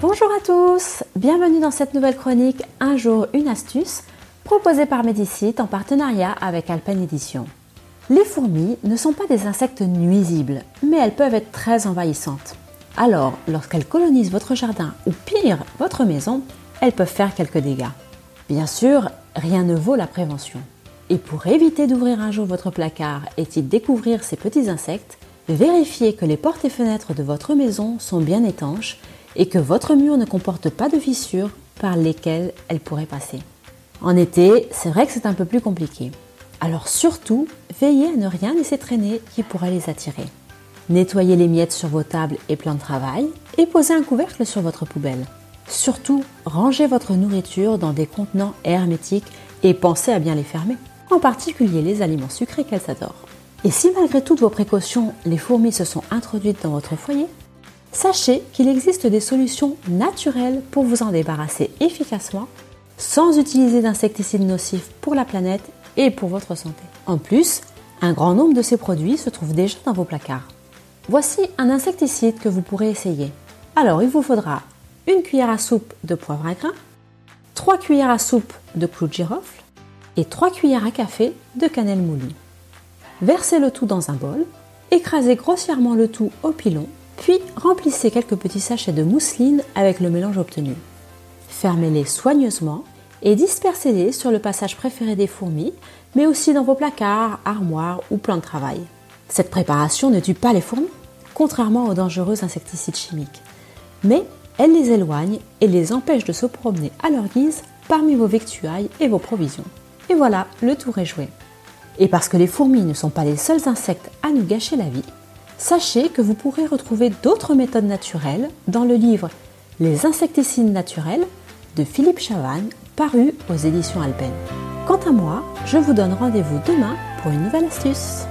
Bonjour à tous, bienvenue dans cette nouvelle chronique Un jour une astuce proposée par Medicite en partenariat avec Alpen Edition. Les fourmis ne sont pas des insectes nuisibles, mais elles peuvent être très envahissantes. Alors, lorsqu'elles colonisent votre jardin ou pire, votre maison, elles peuvent faire quelques dégâts. Bien sûr, rien ne vaut la prévention. Et pour éviter d'ouvrir un jour votre placard et d'y découvrir ces petits insectes, vérifiez que les portes et fenêtres de votre maison sont bien étanches et que votre mur ne comporte pas de fissures par lesquelles elles pourraient passer. En été, c'est vrai que c'est un peu plus compliqué. Alors surtout, veillez à ne rien laisser traîner qui pourrait les attirer. Nettoyez les miettes sur vos tables et plans de travail et posez un couvercle sur votre poubelle. Surtout, rangez votre nourriture dans des contenants hermétiques et pensez à bien les fermer, en particulier les aliments sucrés qu'elles adorent. Et si malgré toutes vos précautions, les fourmis se sont introduites dans votre foyer, sachez qu'il existe des solutions naturelles pour vous en débarrasser efficacement sans utiliser d'insecticides nocifs pour la planète et pour votre santé. En plus, un grand nombre de ces produits se trouvent déjà dans vos placards. Voici un insecticide que vous pourrez essayer. Alors, il vous faudra une cuillère à soupe de poivre à grains, 3 cuillères à soupe de clou de girofle et 3 cuillères à café de cannelle moulue. Versez le tout dans un bol, écrasez grossièrement le tout au pilon puis remplissez quelques petits sachets de mousseline avec le mélange obtenu. Fermez-les soigneusement et dispersez-les sur le passage préféré des fourmis, mais aussi dans vos placards, armoires ou plans de travail. Cette préparation ne tue pas les fourmis, contrairement aux dangereux insecticides chimiques, mais elle les éloigne et les empêche de se promener à leur guise parmi vos victuailles et vos provisions. Et voilà, le tour est joué. Et parce que les fourmis ne sont pas les seuls insectes à nous gâcher la vie, sachez que vous pourrez retrouver d'autres méthodes naturelles dans le livre Les insecticides naturels de Philippe Chavannes, paru aux éditions Alpen. Quant à moi, je vous donne rendez-vous demain pour une nouvelle astuce.